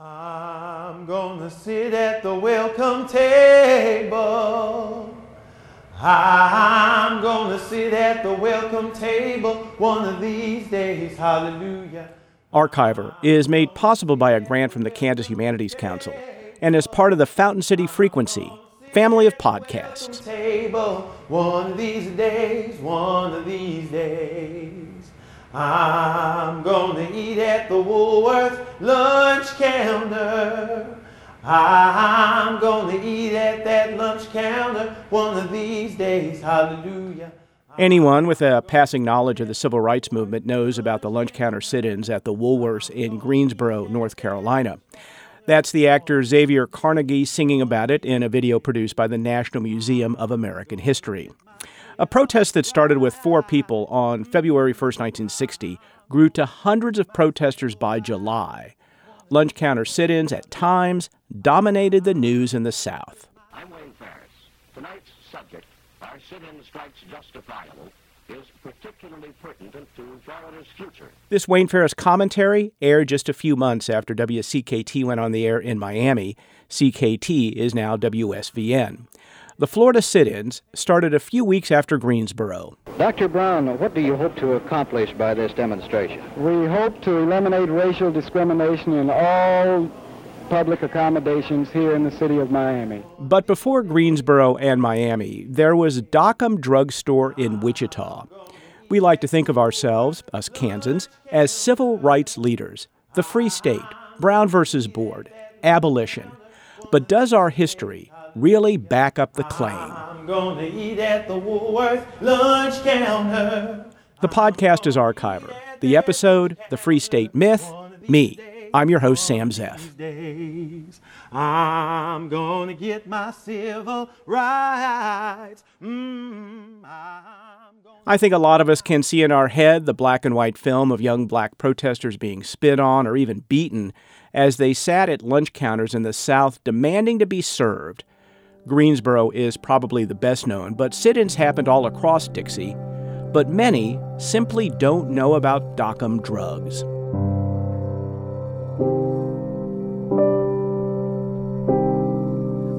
I'm gonna sit at the welcome table. I'm gonna sit at the welcome table one of these days. Hallelujah. Archiver is made possible by a grant from the Kansas Humanities Council and is part of the Fountain City Frequency family of podcasts. Table one of these days, one of these days. I'm gonna eat at the Woolworth lunch counter. I'm gonna eat at that lunch counter one of these days. Hallelujah. Anyone with a passing knowledge of the civil rights movement knows about the lunch counter sit ins at the Woolworths in Greensboro, North Carolina. That's the actor Xavier Carnegie singing about it in a video produced by the National Museum of American History. A protest that started with four people on February 1, 1960, grew to hundreds of protesters by July. Lunch counter sit ins at times dominated the news in the South. I'm Wayne Ferris. Tonight's subject, are sit in strikes justifiable, is particularly pertinent to Florida's future. This Wayne Ferris commentary aired just a few months after WCKT went on the air in Miami. CKT is now WSVN. The Florida sit ins started a few weeks after Greensboro. Dr. Brown, what do you hope to accomplish by this demonstration? We hope to eliminate racial discrimination in all public accommodations here in the city of Miami. But before Greensboro and Miami, there was Dockum Drugstore in Wichita. We like to think of ourselves, us Kansans, as civil rights leaders, the Free State, Brown versus Board, abolition. But does our history really back up the claim? I'm gonna eat at the Woolworth lunch counter. The podcast is Archiver. The episode, The Free State Myth, me. I'm your host, Sam Zeff. Days. I'm gonna get my civil rights. Mm, gonna- I think a lot of us can see in our head the black and white film of young black protesters being spit on or even beaten as they sat at lunch counters in the South demanding to be served. Greensboro is probably the best known, but sit ins happened all across Dixie. But many simply don't know about Dockum drugs.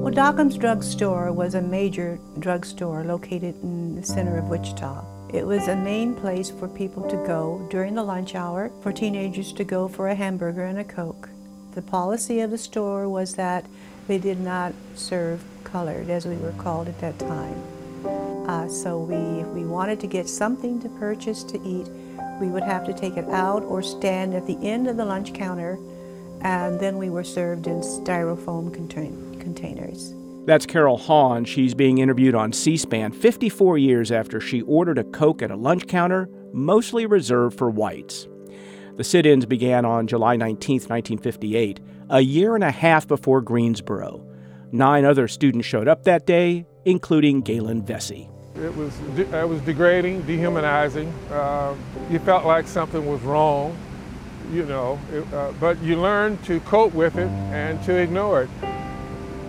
Well, Dockum's Drugstore was a major drugstore located in the center of Wichita. It was a main place for people to go during the lunch hour, for teenagers to go for a hamburger and a Coke. The policy of the store was that they did not serve colored, as we were called at that time. Uh, so we, if we wanted to get something to purchase to eat, we would have to take it out or stand at the end of the lunch counter, and then we were served in styrofoam contain- containers. That's Carol Hahn. She's being interviewed on C SPAN 54 years after she ordered a Coke at a lunch counter, mostly reserved for whites. The sit ins began on July 19, 1958, a year and a half before Greensboro. Nine other students showed up that day, including Galyn Vesey. It was, it was degrading, dehumanizing. Uh, you felt like something was wrong, you know, it, uh, but you learned to cope with it and to ignore it.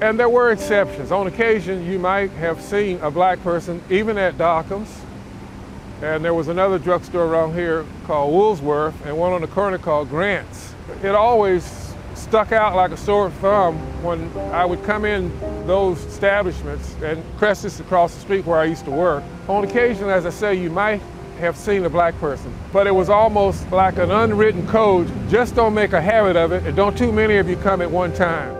And there were exceptions. On occasion, you might have seen a black person, even at Dockum's. And there was another drugstore around here called Woolsworth and one on the corner called Grant's. It always stuck out like a sore thumb when I would come in those establishments and Kress's across the street where I used to work. On occasion, as I say, you might have seen a black person, but it was almost like an unwritten code. Just don't make a habit of it and don't too many of you come at one time.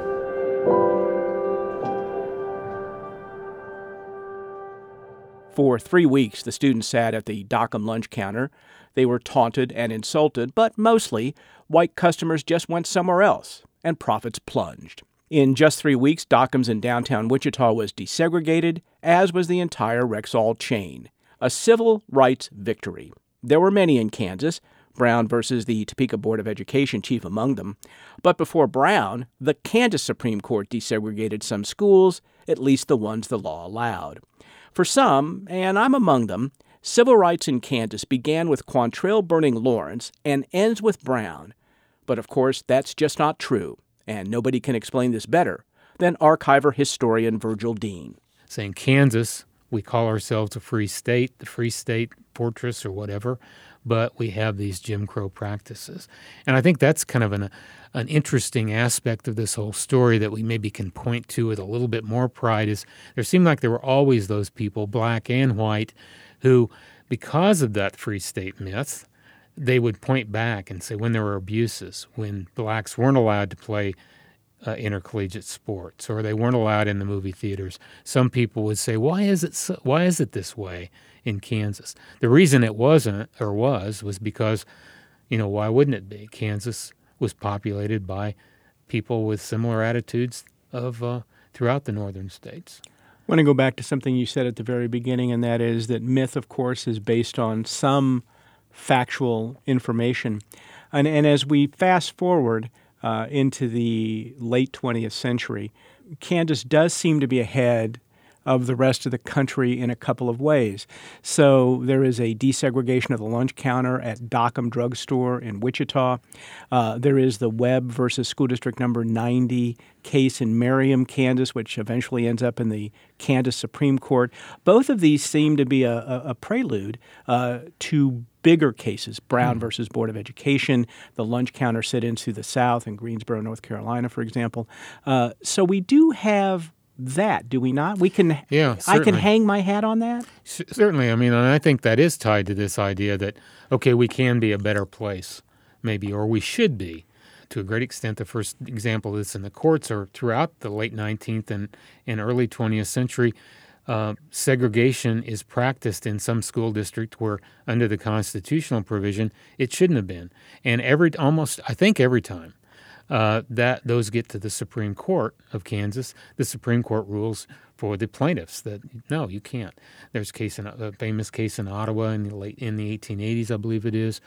For three weeks, the students sat at the Dockum lunch counter. They were taunted and insulted, but mostly, white customers just went somewhere else, and profits plunged. In just three weeks, Dockum's in downtown Wichita was desegregated, as was the entire Rexall chain. A civil rights victory. There were many in Kansas, Brown versus the Topeka Board of Education chief among them. But before Brown, the Kansas Supreme Court desegregated some schools, at least the ones the law allowed. For some, and I'm among them, civil rights in Kansas began with Quantrill burning Lawrence and ends with Brown. But of course, that's just not true, and nobody can explain this better than archiver historian Virgil Dean. saying Kansas, we call ourselves a free state, the free state fortress or whatever, but we have these Jim Crow practices. And I think that's kind of an, an interesting aspect of this whole story that we maybe can point to with a little bit more pride is there seemed like there were always those people, black and white, who, because of that free state myth, they would point back and say when there were abuses, when blacks weren't allowed to play uh, intercollegiate sports or they weren't allowed in the movie theaters, some people would say, "Why is it so, why is it this way in Kansas?" The reason it wasn't or was was because, you know, why wouldn't it be? Kansas was populated by people with similar attitudes of uh, throughout the northern states. Want to go back to something you said at the very beginning, and that is that myth, of course, is based on some factual information. And, and as we fast forward uh, into the late 20th century, Kansas does seem to be ahead of the rest of the country in a couple of ways. So there is a desegregation of the lunch counter at Dockum Drugstore in Wichita. Uh, there is the Webb versus School District Number 90 case in Merriam, Kansas, which eventually ends up in the Kansas Supreme Court. Both of these seem to be a, a, a prelude uh, to bigger cases Brown mm. versus Board of Education, the lunch counter sit ins to the South in Greensboro, North Carolina, for example. Uh, so we do have that, do we not? We can. Yeah, certainly. I can hang my hat on that. C- certainly, I mean, and I think that is tied to this idea that okay, we can be a better place, maybe, or we should be. To a great extent, the first example of this in the courts are throughout the late 19th and, and early 20th century. Uh, segregation is practiced in some school district where, under the constitutional provision, it shouldn't have been. And every almost, I think, every time uh, that those get to the Supreme Court of Kansas. The Supreme Court rules for the plaintiffs that no, you can't. There's a case in a famous case in Ottawa in the late in the 1880s, I believe it is.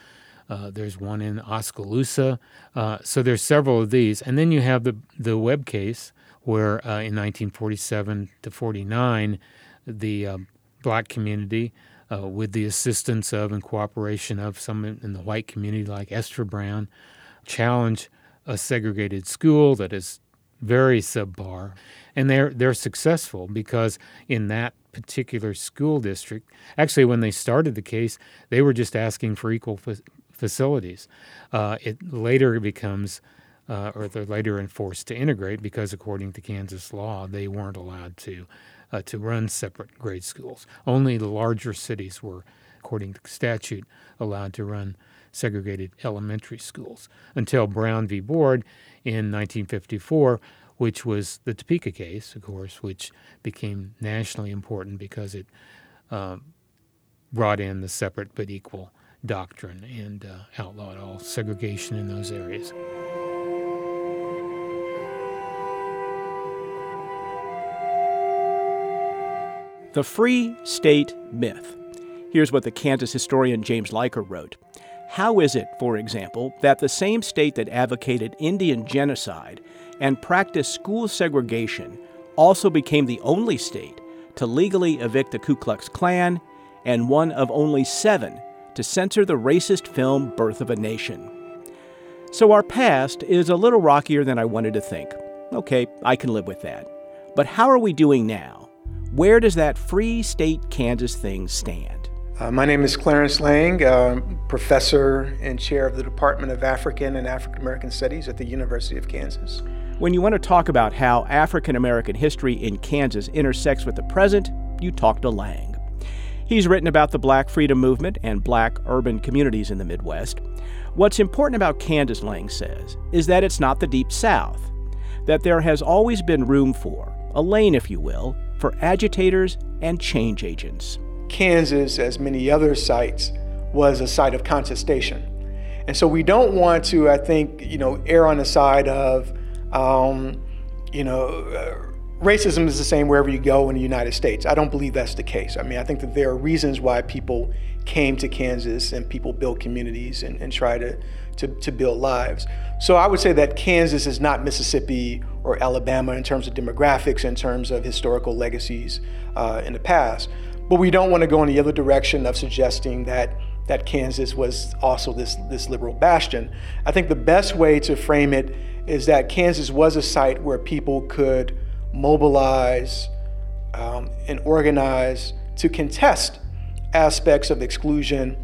Uh, there's one in Oskaloosa. Uh, so there's several of these, and then you have the the Webb case where uh, in 1947 to 49, the um, black community. Uh, with the assistance of and cooperation of some in the white community, like Esther Brown, challenge a segregated school that is very subpar, and they're they're successful because in that particular school district, actually, when they started the case, they were just asking for equal fa- facilities. Uh, it later becomes. Uh, or they're later enforced to integrate because, according to Kansas law, they weren't allowed to uh, to run separate grade schools. Only the larger cities were, according to statute, allowed to run segregated elementary schools until Brown v. Board in 1954, which was the Topeka case, of course, which became nationally important because it uh, brought in the separate but equal doctrine and uh, outlawed all segregation in those areas. The Free State Myth. Here's what the Kansas historian James Leiker wrote. How is it, for example, that the same state that advocated Indian genocide and practiced school segregation also became the only state to legally evict the Ku Klux Klan and one of only seven to censor the racist film Birth of a Nation? So our past is a little rockier than I wanted to think. Okay, I can live with that. But how are we doing now? Where does that free state Kansas thing stand? Uh, my name is Clarence Lang, uh, professor and chair of the Department of African and African American Studies at the University of Kansas. When you want to talk about how African American history in Kansas intersects with the present, you talk to Lang. He's written about the black freedom movement and black urban communities in the Midwest. What's important about Kansas, Lang says, is that it's not the Deep South, that there has always been room for, a lane, if you will, for agitators and change agents. Kansas, as many other sites, was a site of contestation. And so we don't want to, I think, you know, err on the side of, um, you know, uh, racism is the same wherever you go in the United States. I don't believe that's the case. I mean, I think that there are reasons why people came to Kansas and people built communities and, and try to, to, to build lives. So I would say that Kansas is not Mississippi or Alabama in terms of demographics, in terms of historical legacies uh, in the past. But we don't want to go in the other direction of suggesting that that Kansas was also this, this liberal bastion. I think the best way to frame it is that Kansas was a site where people could mobilize um, and organize to contest aspects of exclusion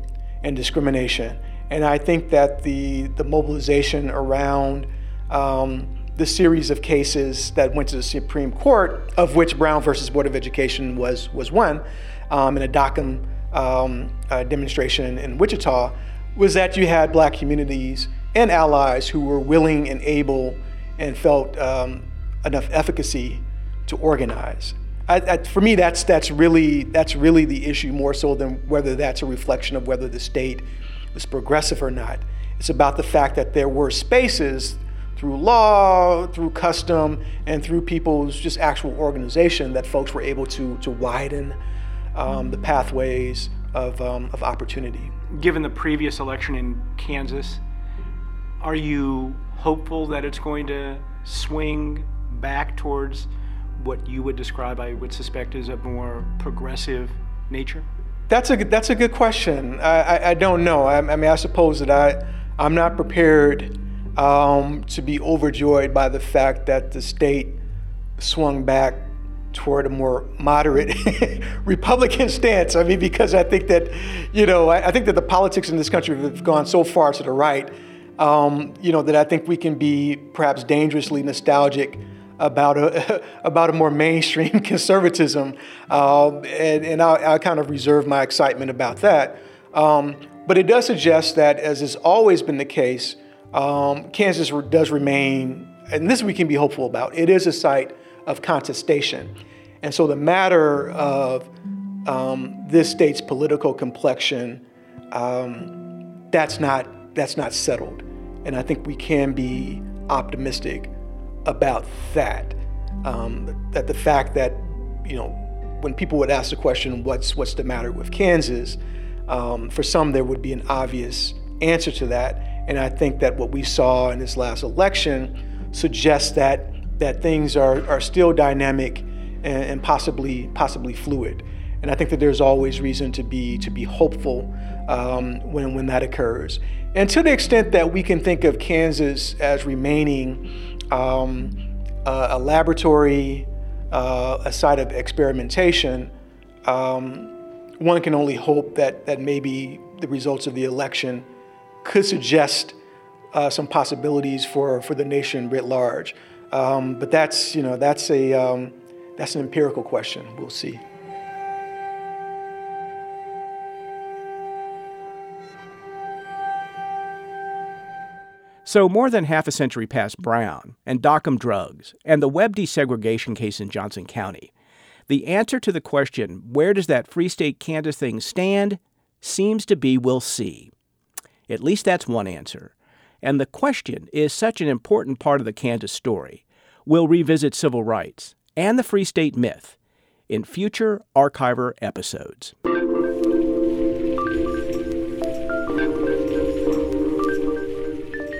and discrimination. And I think that the, the mobilization around um, the series of cases that went to the Supreme Court, of which Brown versus Board of Education was, was one, um, in a Dockum um, uh, demonstration in Wichita, was that you had black communities and allies who were willing and able and felt um, enough efficacy to organize. I, I, for me, that's that's really that's really the issue more so than whether that's a reflection of whether the state was progressive or not. It's about the fact that there were spaces through law, through custom, and through people's just actual organization that folks were able to to widen um, the pathways of um, of opportunity. Given the previous election in Kansas, are you hopeful that it's going to swing back towards what you would describe, I would suspect, as a more progressive nature? That's a that's a good question. I, I, I don't know. I, I, mean, I suppose that I I'm not prepared um, to be overjoyed by the fact that the state swung back toward a more moderate Republican stance. I mean, because I think that, you know, I, I, think that the politics in this country have gone so far to the right, um, you know, that I think we can be perhaps dangerously nostalgic about a about a more mainstream conservatism, um, and, and I, I, kind of reserve my excitement about that. Um, but it does suggest that, as has always been the case, um, Kansas does remain, and this we can be hopeful about. It is a site of contestation, and so the matter of um, this state's political complexion, um, that's not that's not settled, and I think we can be optimistic about that. Um, that the fact that, you know, when people would ask the question, what's, what's the matter with Kansas? Um, for some, there would be an obvious answer to that. And I think that what we saw in this last election suggests that, that things are, are still dynamic and, and possibly, possibly fluid. And I think that there's always reason to be, to be hopeful um, when, when that occurs. And to the extent that we can think of Kansas as remaining um, a, laboratory, uh, a site of experimentation, um, one can only hope that, that maybe the results of the election could suggest uh, some possibilities for, for the nation writ large. Um, but that's, you know, that's, a, um, that's an empirical question. We'll see. So, more than half a century past Brown and Dockum drugs and the Webb desegregation case in Johnson County, the answer to the question, where does that Free State Kansas thing stand, seems to be we'll see. At least that's one answer. And the question is such an important part of the Kansas story. We'll revisit civil rights and the Free State myth in future Archiver episodes.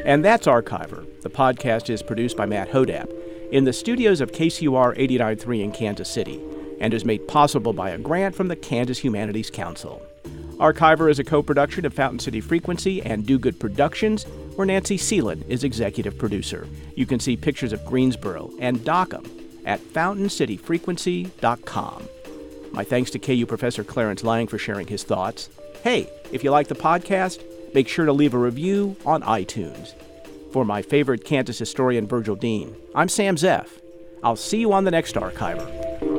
And that's Archiver. The podcast is produced by Matt Hodapp in the studios of KCUR 89.3 in Kansas City and is made possible by a grant from the Kansas Humanities Council. Archiver is a co production of Fountain City Frequency and Do Good Productions, where Nancy Seelan is executive producer. You can see pictures of Greensboro and Dockum at fountaincityfrequency.com. My thanks to KU Professor Clarence Lang for sharing his thoughts. Hey, if you like the podcast, make sure to leave a review on iTunes. For my favorite Kansas historian, Virgil Dean, I'm Sam Zeff. I'll see you on the next Archiver.